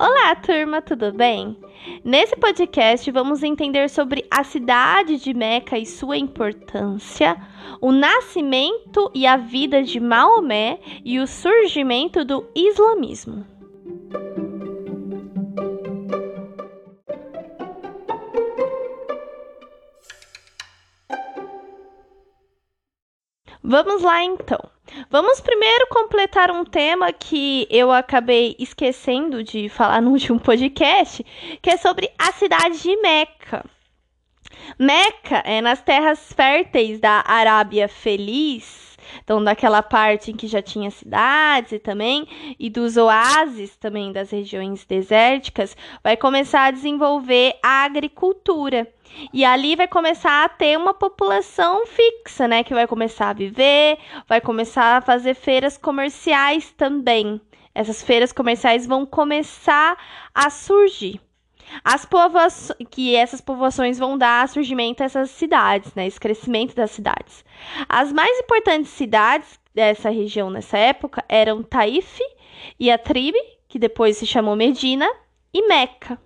Olá, turma, tudo bem? Nesse podcast vamos entender sobre a cidade de Meca e sua importância, o nascimento e a vida de Maomé e o surgimento do islamismo. Vamos lá então. Vamos primeiro completar um tema que eu acabei esquecendo de falar no último podcast, que é sobre a cidade de Meca. Meca é nas terras férteis da Arábia Feliz, então daquela parte em que já tinha cidades e também e dos oásis também das regiões desérticas, vai começar a desenvolver a agricultura. E ali vai começar a ter uma população fixa, né? Que vai começar a viver, vai começar a fazer feiras comerciais também. Essas feiras comerciais vão começar a surgir. As povoações, que essas povoações vão dar surgimento a essas cidades, né? Esse crescimento das cidades. As mais importantes cidades dessa região nessa época eram Taif e Atribe, que depois se chamou Medina, e Meca.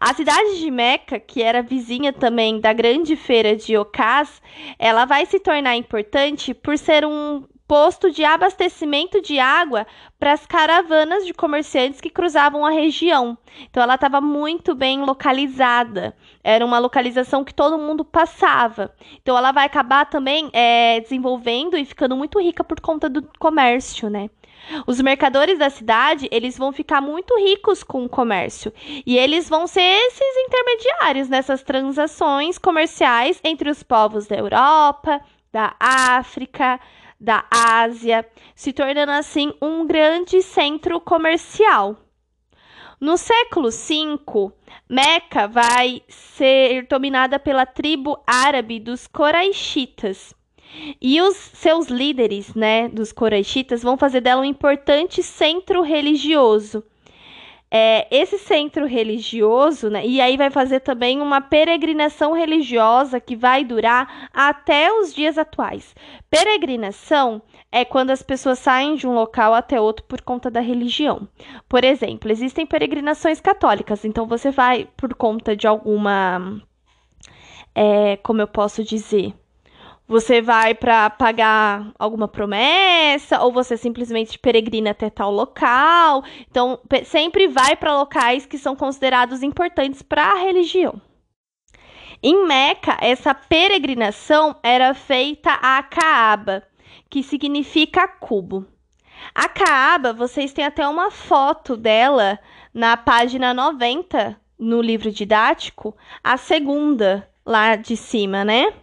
A cidade de Meca, que era vizinha também da grande feira de Ocás, ela vai se tornar importante por ser um posto de abastecimento de água para as caravanas de comerciantes que cruzavam a região. Então ela estava muito bem localizada. Era uma localização que todo mundo passava. Então ela vai acabar também é, desenvolvendo e ficando muito rica por conta do comércio, né? Os mercadores da cidade, eles vão ficar muito ricos com o comércio. E eles vão ser esses intermediários nessas transações comerciais entre os povos da Europa, da África, da Ásia, se tornando assim um grande centro comercial. No século V, Meca vai ser dominada pela tribo árabe dos Coraixitas. E os seus líderes, né, dos Coraixitas, vão fazer dela um importante centro religioso. É, esse centro religioso, né, e aí vai fazer também uma peregrinação religiosa que vai durar até os dias atuais. Peregrinação é quando as pessoas saem de um local até outro por conta da religião. Por exemplo, existem peregrinações católicas, então você vai por conta de alguma. É, como eu posso dizer? Você vai para pagar alguma promessa ou você simplesmente peregrina até tal local. Então, sempre vai para locais que são considerados importantes para a religião. Em Meca, essa peregrinação era feita a Kaaba, que significa cubo. A Kaaba, vocês têm até uma foto dela na página 90 no livro didático, a segunda lá de cima, né?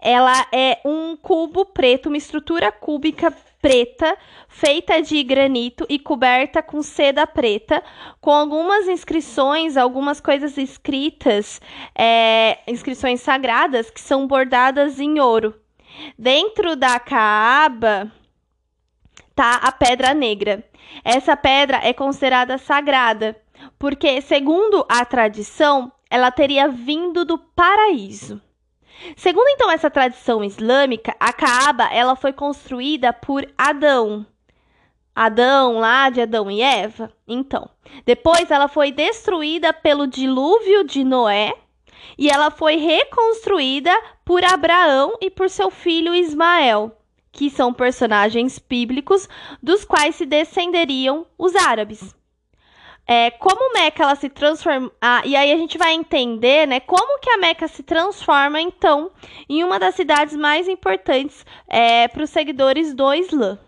Ela é um cubo preto, uma estrutura cúbica preta, feita de granito e coberta com seda preta, com algumas inscrições, algumas coisas escritas, é, inscrições sagradas que são bordadas em ouro. Dentro da Kaaba tá a pedra negra. Essa pedra é considerada sagrada, porque, segundo a tradição, ela teria vindo do paraíso. Segundo então essa tradição islâmica, a Kaaba ela foi construída por Adão. Adão lá de Adão e Eva. Então, depois ela foi destruída pelo dilúvio de Noé e ela foi reconstruída por Abraão e por seu filho Ismael, que são personagens bíblicos dos quais se descenderiam os árabes é, como Meca ela se transforma. Ah, e aí a gente vai entender, né, como que a Meca se transforma, então, em uma das cidades mais importantes é, para os seguidores do Islã.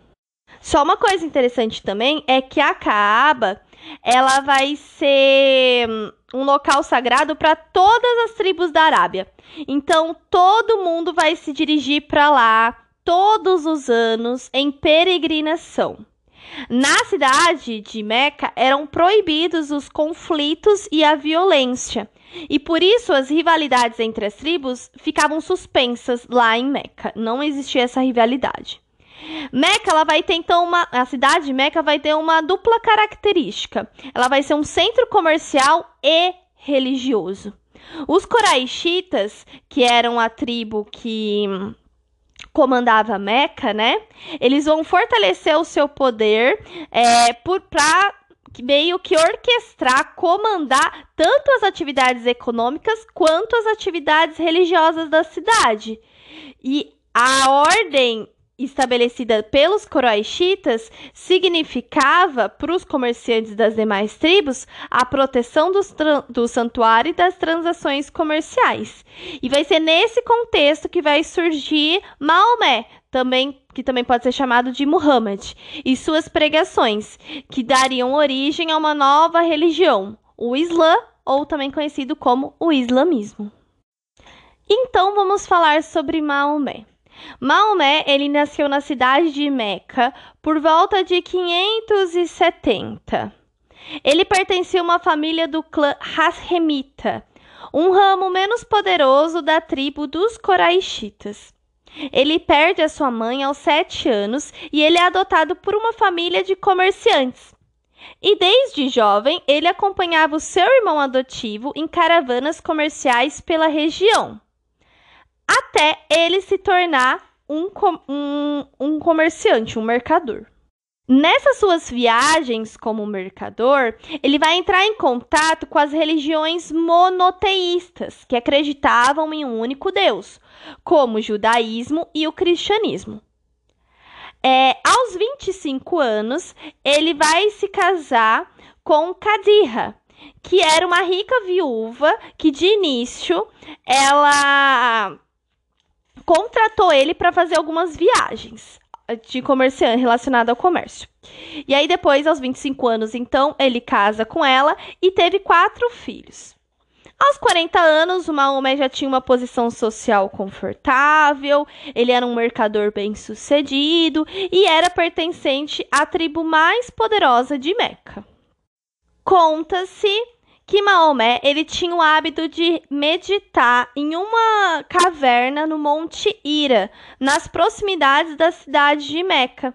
Só uma coisa interessante também é que a Kaaba ela vai ser um local sagrado para todas as tribos da Arábia. Então todo mundo vai se dirigir para lá todos os anos em peregrinação. Na cidade de Meca eram proibidos os conflitos e a violência, e por isso as rivalidades entre as tribos ficavam suspensas lá em Meca. Não existia essa rivalidade. Meca, ela vai ter então uma, a cidade de Meca vai ter uma dupla característica. Ela vai ser um centro comercial e religioso. Os Coraixitas, que eram a tribo que comandava Meca, né? Eles vão fortalecer o seu poder é, para meio que orquestrar, comandar tanto as atividades econômicas quanto as atividades religiosas da cidade. E a ordem estabelecida pelos coroaixitas significava para os comerciantes das demais tribos a proteção do santuário e das transações comerciais. E vai ser nesse contexto que vai surgir Maomé, também que também pode ser chamado de Muhammad, e suas pregações, que dariam origem a uma nova religião, o Islã, ou também conhecido como o islamismo. Então vamos falar sobre Maomé. Maomé, ele nasceu na cidade de Meca por volta de 570. Ele pertencia a uma família do clã Hasremita, um ramo menos poderoso da tribo dos Coraixitas. Ele perde a sua mãe aos sete anos e ele é adotado por uma família de comerciantes. E desde jovem, ele acompanhava o seu irmão adotivo em caravanas comerciais pela região até ele se tornar um, um, um comerciante, um mercador. Nessas suas viagens como mercador, ele vai entrar em contato com as religiões monoteístas, que acreditavam em um único Deus, como o judaísmo e o cristianismo. É, aos 25 anos, ele vai se casar com Kadira, que era uma rica viúva que, de início, ela contratou ele para fazer algumas viagens de comerciante relacionado ao comércio. E aí depois, aos 25 anos, então, ele casa com ela e teve quatro filhos. Aos 40 anos, o Maomé já tinha uma posição social confortável, ele era um mercador bem-sucedido e era pertencente à tribo mais poderosa de Meca. Conta-se que Maomé ele tinha o hábito de meditar em uma caverna no Monte Ira, nas proximidades da cidade de Meca.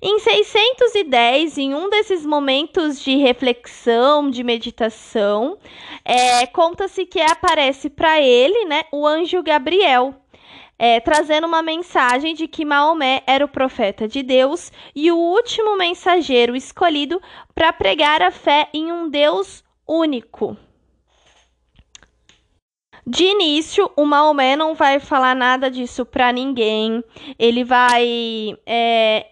Em 610, em um desses momentos de reflexão, de meditação, é, conta-se que aparece para ele né, o anjo Gabriel, é, trazendo uma mensagem de que Maomé era o profeta de Deus e o último mensageiro escolhido para pregar a fé em um Deus único. De início, o Maomé não vai falar nada disso para ninguém. Ele vai é,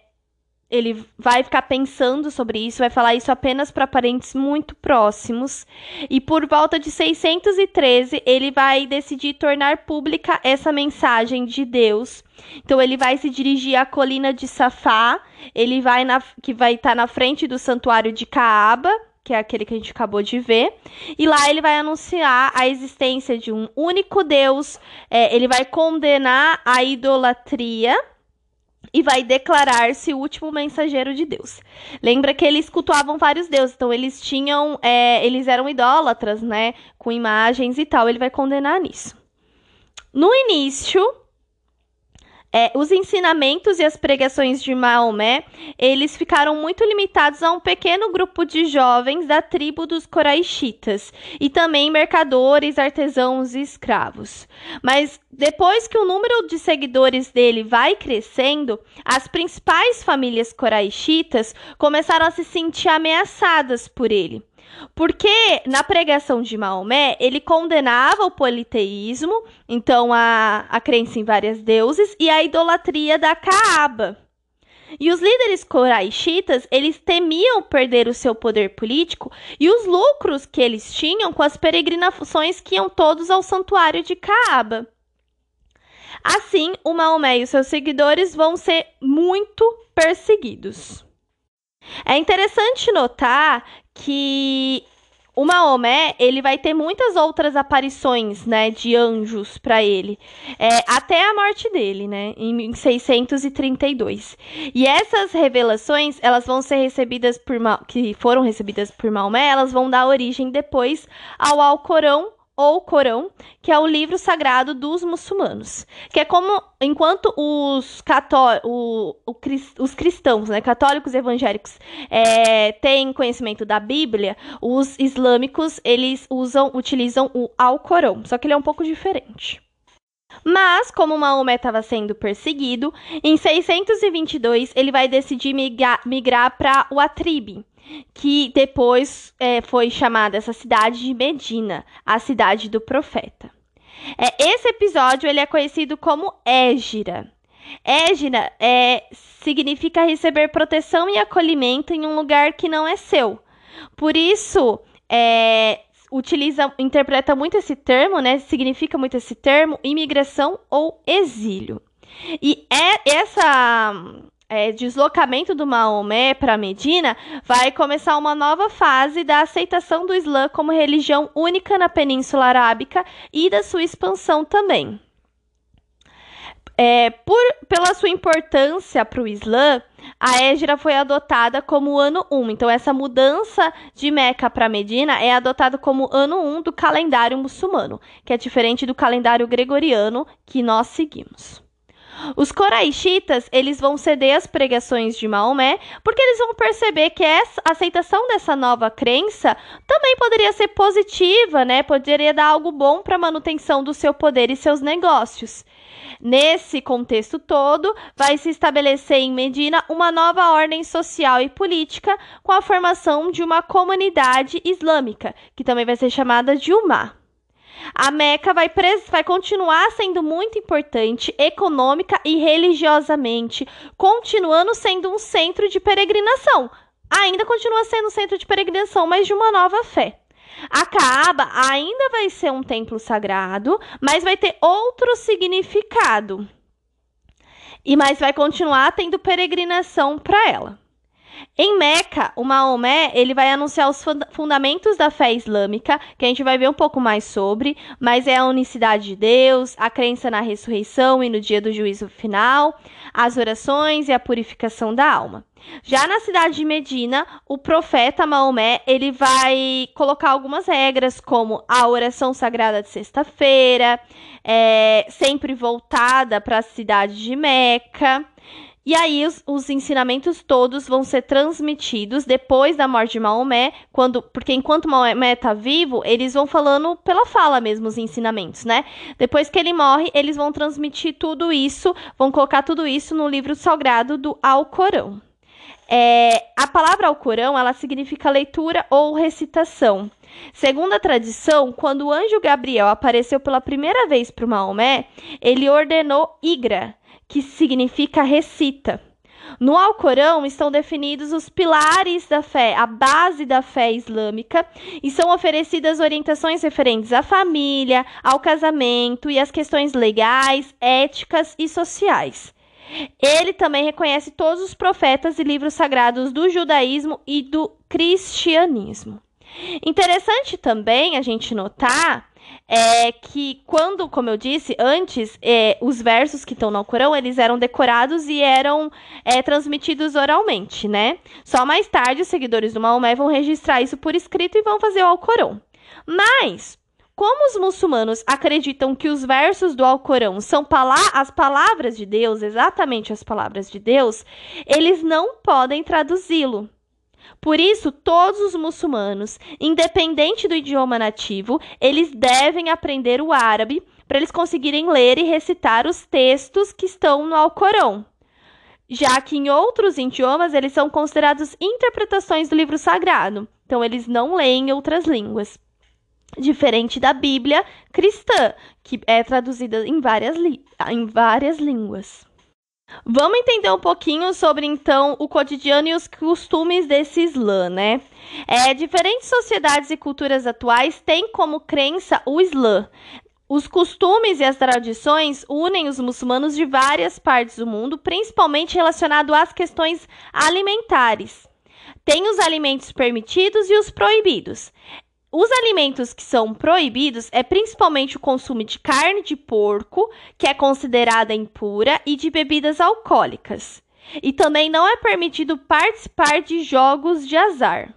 ele vai ficar pensando sobre isso, vai falar isso apenas para parentes muito próximos. E por volta de 613, ele vai decidir tornar pública essa mensagem de Deus. Então ele vai se dirigir à colina de Safá, ele vai na, que vai estar tá na frente do santuário de Caaba, que é aquele que a gente acabou de ver. E lá ele vai anunciar a existência de um único Deus, é, ele vai condenar a idolatria e vai declarar-se o último mensageiro de Deus. Lembra que eles cultuavam vários deuses, então eles tinham, é, eles eram idólatras, né, com imagens e tal. Ele vai condenar nisso. No início, é, os ensinamentos e as pregações de Maomé, eles ficaram muito limitados a um pequeno grupo de jovens da tribo dos Coraixitas e também mercadores, artesãos e escravos. Mas depois que o número de seguidores dele vai crescendo, as principais famílias coraixitas começaram a se sentir ameaçadas por ele. Porque na pregação de Maomé, ele condenava o politeísmo, então a, a crença em vários deuses, e a idolatria da Caaba. E os líderes coraixitas, eles temiam perder o seu poder político e os lucros que eles tinham com as peregrinações que iam todos ao santuário de Caaba. Assim, o Maomé e os seus seguidores vão ser muito perseguidos. É interessante notar que o Maomé, ele vai ter muitas outras aparições, né, de anjos para ele, é, até a morte dele, né, em 632. E essas revelações, elas vão ser recebidas por que foram recebidas por Maomé, elas vão dar origem depois ao Alcorão ou Corão, que é o livro sagrado dos muçulmanos, que é como enquanto os cató o, o, os cristãos, né, católicos evangélicos, é, têm conhecimento da Bíblia, os islâmicos eles usam, utilizam o Alcorão, só que ele é um pouco diferente. Mas, como Maomé estava sendo perseguido, em 622 ele vai decidir migrar, migrar para o Atribe, que depois é, foi chamada essa cidade de Medina, a cidade do profeta. É, esse episódio ele é conhecido como Égira. Égira é, significa receber proteção e acolhimento em um lugar que não é seu. Por isso, é, utiliza, interpreta muito esse termo, né? Significa muito esse termo, imigração ou exílio. E é essa é, deslocamento do Maomé para Medina vai começar uma nova fase da aceitação do Islã como religião única na Península Arábica e da sua expansão também. É, por, pela sua importância para o Islã, a Égira foi adotada como ano 1. Então, essa mudança de Meca para Medina é adotada como ano 1 do calendário muçulmano, que é diferente do calendário gregoriano que nós seguimos. Os coraixitas, eles vão ceder às pregações de Maomé, porque eles vão perceber que essa a aceitação dessa nova crença também poderia ser positiva, né? Poderia dar algo bom para a manutenção do seu poder e seus negócios. Nesse contexto todo, vai se estabelecer em Medina uma nova ordem social e política com a formação de uma comunidade islâmica, que também vai ser chamada de Umá. A Meca vai, vai continuar sendo muito importante econômica e religiosamente, continuando sendo um centro de peregrinação. Ainda continua sendo um centro de peregrinação, mas de uma nova fé. A Kaaba ainda vai ser um templo sagrado, mas vai ter outro significado. E mas vai continuar tendo peregrinação para ela. Em Meca, o Maomé ele vai anunciar os fundamentos da fé islâmica, que a gente vai ver um pouco mais sobre, mas é a unicidade de Deus, a crença na ressurreição e no dia do juízo final, as orações e a purificação da alma. Já na cidade de Medina, o profeta Maomé ele vai colocar algumas regras, como a oração sagrada de sexta-feira, é, sempre voltada para a cidade de Meca. E aí os, os, ensinamentos todos vão ser transmitidos depois da morte de Maomé, quando, porque enquanto Maomé está vivo, eles vão falando pela fala mesmo os ensinamentos, né? Depois que ele morre, eles vão transmitir tudo isso, vão colocar tudo isso no livro sagrado do Alcorão. É, a palavra Alcorão, ela significa leitura ou recitação. Segundo a tradição, quando o anjo Gabriel apareceu pela primeira vez para Maomé, ele ordenou Igra, que significa recita. No Alcorão estão definidos os pilares da fé, a base da fé islâmica, e são oferecidas orientações referentes à família, ao casamento e às questões legais, éticas e sociais. Ele também reconhece todos os profetas e livros sagrados do judaísmo e do cristianismo. Interessante também a gente notar é que quando, como eu disse antes, é, os versos que estão no Alcorão, eles eram decorados e eram é, transmitidos oralmente, né? Só mais tarde os seguidores do Maomé vão registrar isso por escrito e vão fazer o Alcorão. Mas, como os muçulmanos acreditam que os versos do Alcorão são as palavras de Deus, exatamente as palavras de Deus, eles não podem traduzi-lo. Por isso, todos os muçulmanos, independente do idioma nativo, eles devem aprender o árabe para eles conseguirem ler e recitar os textos que estão no Alcorão. Já que em outros idiomas eles são considerados interpretações do livro sagrado, então eles não leem outras línguas. Diferente da Bíblia cristã, que é traduzida em várias, em várias línguas. Vamos entender um pouquinho sobre então o cotidiano e os costumes desse Islã, né? É, diferentes sociedades e culturas atuais têm como crença o Islã. Os costumes e as tradições unem os muçulmanos de várias partes do mundo, principalmente relacionado às questões alimentares. Tem os alimentos permitidos e os proibidos. Os alimentos que são proibidos é principalmente o consumo de carne de porco, que é considerada impura, e de bebidas alcoólicas. E também não é permitido participar de jogos de azar.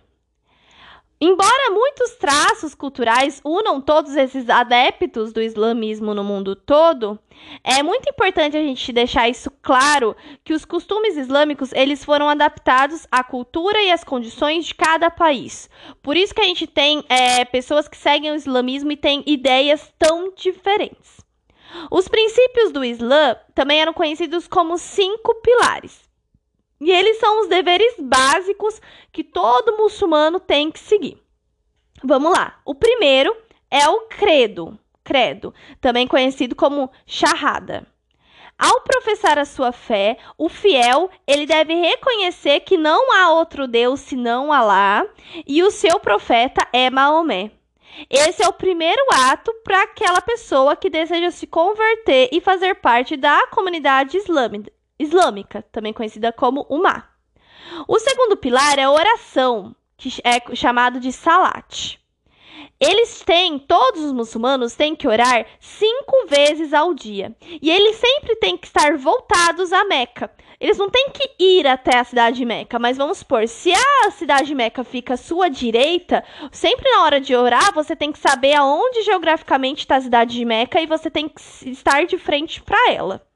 Embora muitos traços culturais unam todos esses adeptos do islamismo no mundo todo, é muito importante a gente deixar isso claro que os costumes islâmicos eles foram adaptados à cultura e às condições de cada país. Por isso que a gente tem é, pessoas que seguem o islamismo e têm ideias tão diferentes. Os princípios do Islã também eram conhecidos como cinco pilares. E eles são os deveres básicos que todo muçulmano tem que seguir. Vamos lá. O primeiro é o credo, credo, também conhecido como charrada. Ao professar a sua fé, o fiel, ele deve reconhecer que não há outro Deus senão Alá e o seu profeta é Maomé. Esse é o primeiro ato para aquela pessoa que deseja se converter e fazer parte da comunidade islâmica, também conhecida como Umá. O segundo pilar é a oração, que é chamado de salat. Eles têm, todos os muçulmanos têm que orar cinco vezes ao dia. E eles sempre têm que estar voltados a Meca. Eles não têm que ir até a cidade de Meca, mas vamos supor, se a cidade de Meca fica à sua direita, sempre na hora de orar, você tem que saber aonde geograficamente está a cidade de Meca e você tem que estar de frente para ela.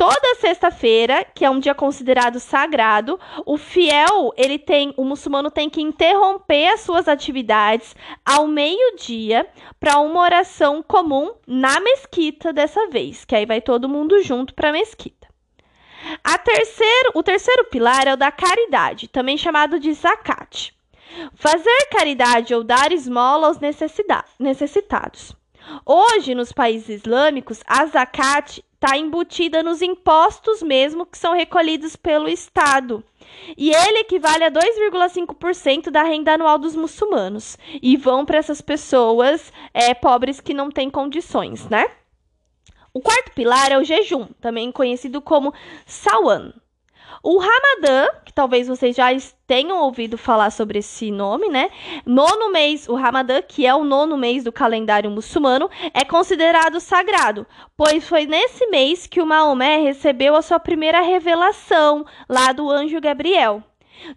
Toda sexta-feira, que é um dia considerado sagrado, o fiel, ele tem, o muçulmano tem que interromper as suas atividades ao meio-dia para uma oração comum na mesquita dessa vez, que aí vai todo mundo junto para a mesquita. A terceiro, o terceiro pilar é o da caridade, também chamado de zakat. Fazer caridade ou dar esmola aos necessitados. Hoje, nos países islâmicos, a zakat está embutida nos impostos mesmo que são recolhidos pelo Estado. E ele equivale a 2,5% da renda anual dos muçulmanos. E vão para essas pessoas é, pobres que não têm condições, né? O quarto pilar é o jejum, também conhecido como Sawan. O Ramadã, que talvez vocês já tenham ouvido falar sobre esse nome, né? Nono mês, o Ramadã, que é o nono mês do calendário muçulmano, é considerado sagrado, pois foi nesse mês que o Maomé recebeu a sua primeira revelação lá do anjo Gabriel.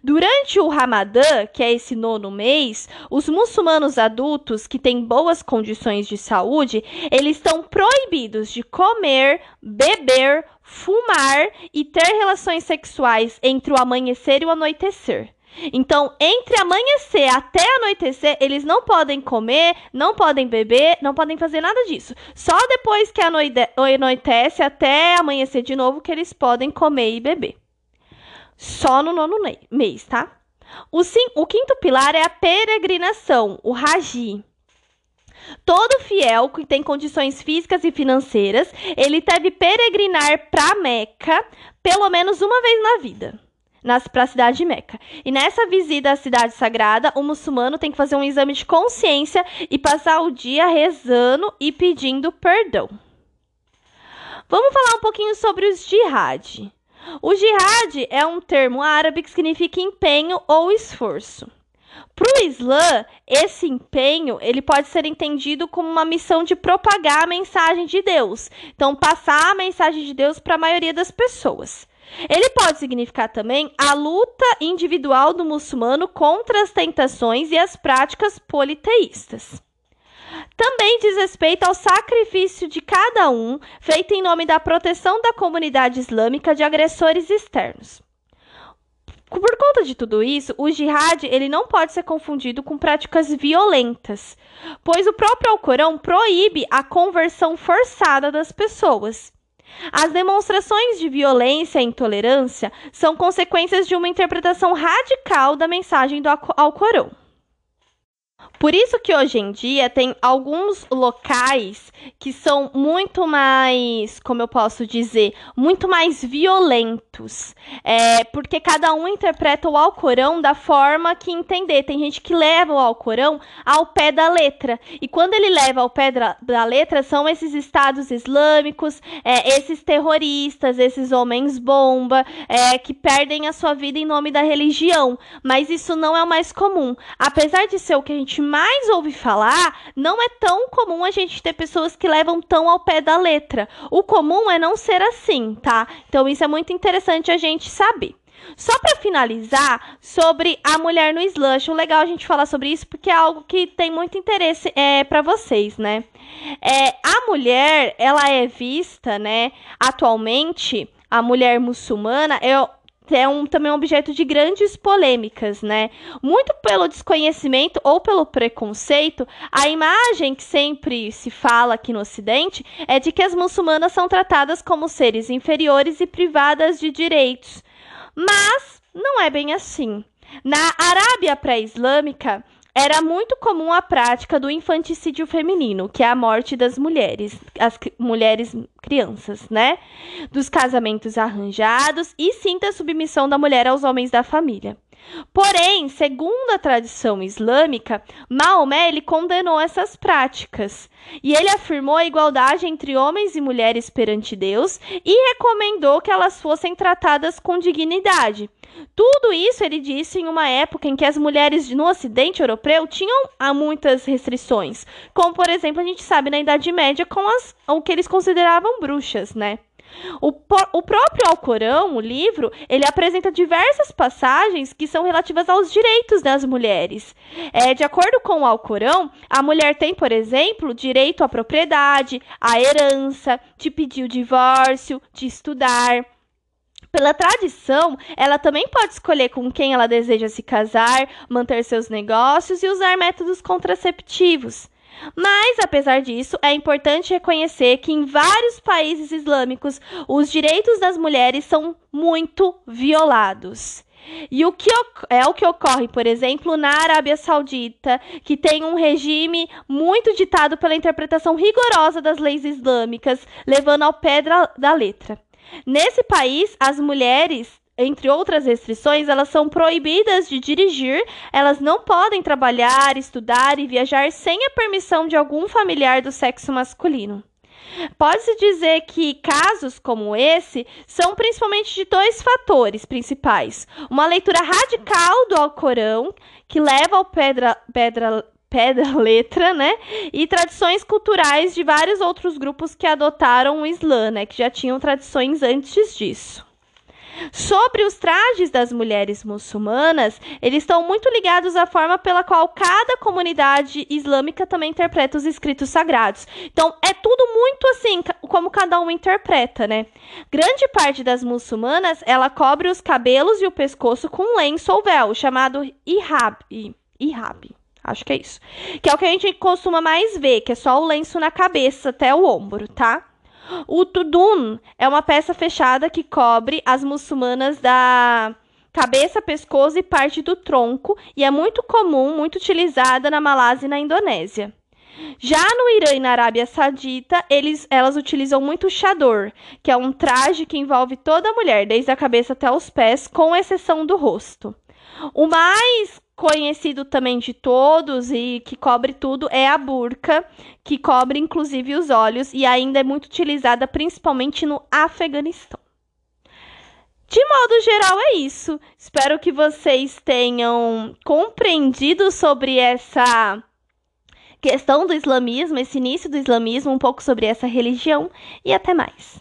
Durante o Ramadã, que é esse nono mês, os muçulmanos adultos que têm boas condições de saúde, eles estão proibidos de comer, beber, fumar e ter relações sexuais entre o amanhecer e o anoitecer. Então, entre amanhecer até anoitecer, eles não podem comer, não podem beber, não podem fazer nada disso. Só depois que anoitece até amanhecer de novo que eles podem comer e beber. Só no nono mês, tá? O, sim, o quinto pilar é a peregrinação, o Raji. Todo fiel que tem condições físicas e financeiras, ele deve peregrinar para Meca pelo menos uma vez na vida para a cidade de Meca. E nessa visita à cidade sagrada, o muçulmano tem que fazer um exame de consciência e passar o dia rezando e pedindo perdão. Vamos falar um pouquinho sobre os jihad. O jihad é um termo árabe que significa empenho ou esforço. Para o Islã, esse empenho ele pode ser entendido como uma missão de propagar a mensagem de Deus. Então, passar a mensagem de Deus para a maioria das pessoas. Ele pode significar também a luta individual do muçulmano contra as tentações e as práticas politeístas. Também diz respeito ao sacrifício de cada um, feito em nome da proteção da comunidade islâmica de agressores externos. Por conta de tudo isso, o jihad ele não pode ser confundido com práticas violentas, pois o próprio Alcorão proíbe a conversão forçada das pessoas. As demonstrações de violência e intolerância são consequências de uma interpretação radical da mensagem do Alcorão. Por isso que hoje em dia tem alguns locais que são muito mais, como eu posso dizer, muito mais violentos. É, porque cada um interpreta o Alcorão da forma que entender. Tem gente que leva o Alcorão ao pé da letra. E quando ele leva ao pé da, letra, são esses estados islâmicos, é, esses terroristas, esses homens bomba, é, que perdem a sua vida em nome da religião. Mas isso não é o mais comum. Apesar de ser o que a gente mais ouve falar, não é tão comum a gente ter pessoas que levam tão ao pé da letra. O comum é não ser assim, tá? Então isso é muito interessante a gente saber. Só para finalizar, sobre a mulher no Islã, acho legal a gente falar sobre isso porque é algo que tem muito interesse é, para vocês, né? É, a mulher, ela é vista, né, atualmente, a mulher muçulmana, eu, é um, também um objeto de grandes polêmicas, né? Muito pelo desconhecimento ou pelo preconceito, a imagem que sempre se fala aqui no Ocidente é de que as muçulmanas são tratadas como seres inferiores e privadas de direitos. Mas não é bem assim. Na Arábia pré-islâmica, era muito comum a prática do infanticídio feminino, que é a morte das mulheres, as mulheres crianças, né? Dos casamentos arranjados e sim da submissão da mulher aos homens da família. Porém, segundo a tradição islâmica, Maomé ele condenou essas práticas e ele afirmou a igualdade entre homens e mulheres perante Deus e recomendou que elas fossem tratadas com dignidade. Tudo isso ele disse em uma época em que as mulheres no Ocidente europeu tinham muitas restrições, como por exemplo a gente sabe na Idade Média com as o que eles consideravam bruxas, né? O, o próprio Alcorão, o livro, ele apresenta diversas passagens que são relativas aos direitos das mulheres. É, de acordo com o Alcorão, a mulher tem, por exemplo, direito à propriedade, à herança, de pedir o divórcio, de estudar. Pela tradição, ela também pode escolher com quem ela deseja se casar, manter seus negócios e usar métodos contraceptivos. Mas, apesar disso, é importante reconhecer que em vários países islâmicos os direitos das mulheres são muito violados. E o que é o que ocorre, por exemplo, na Arábia Saudita, que tem um regime muito ditado pela interpretação rigorosa das leis islâmicas, levando ao pé da letra. Nesse país, as mulheres entre outras restrições, elas são proibidas de dirigir, elas não podem trabalhar, estudar e viajar sem a permissão de algum familiar do sexo masculino. Pode-se dizer que casos como esse são principalmente de dois fatores principais: uma leitura radical do Alcorão, que leva ao pedra, pedra, pedra letra, né? E tradições culturais de vários outros grupos que adotaram o Islã, né? Que já tinham tradições antes disso. Sobre os trajes das mulheres muçulmanas, eles estão muito ligados à forma pela qual cada comunidade islâmica também interpreta os escritos sagrados. Então, é tudo muito assim, como cada um interpreta, né? Grande parte das muçulmanas, ela cobre os cabelos e o pescoço com lenço ou véu, chamado ihab. Ihab. Acho que é isso. Que é o que a gente costuma mais ver, que é só o lenço na cabeça até o ombro, tá? O tudun é uma peça fechada que cobre as muçulmanas da cabeça, pescoço e parte do tronco e é muito comum, muito utilizada na Malásia e na Indonésia. Já no Irã e na Arábia Saudita, eles, elas utilizam muito chador, que é um traje que envolve toda a mulher, desde a cabeça até os pés, com exceção do rosto. O mais conhecido também de todos e que cobre tudo é a burca, que cobre inclusive os olhos e ainda é muito utilizada principalmente no Afeganistão. De modo geral, é isso. Espero que vocês tenham compreendido sobre essa questão do islamismo, esse início do islamismo, um pouco sobre essa religião e até mais.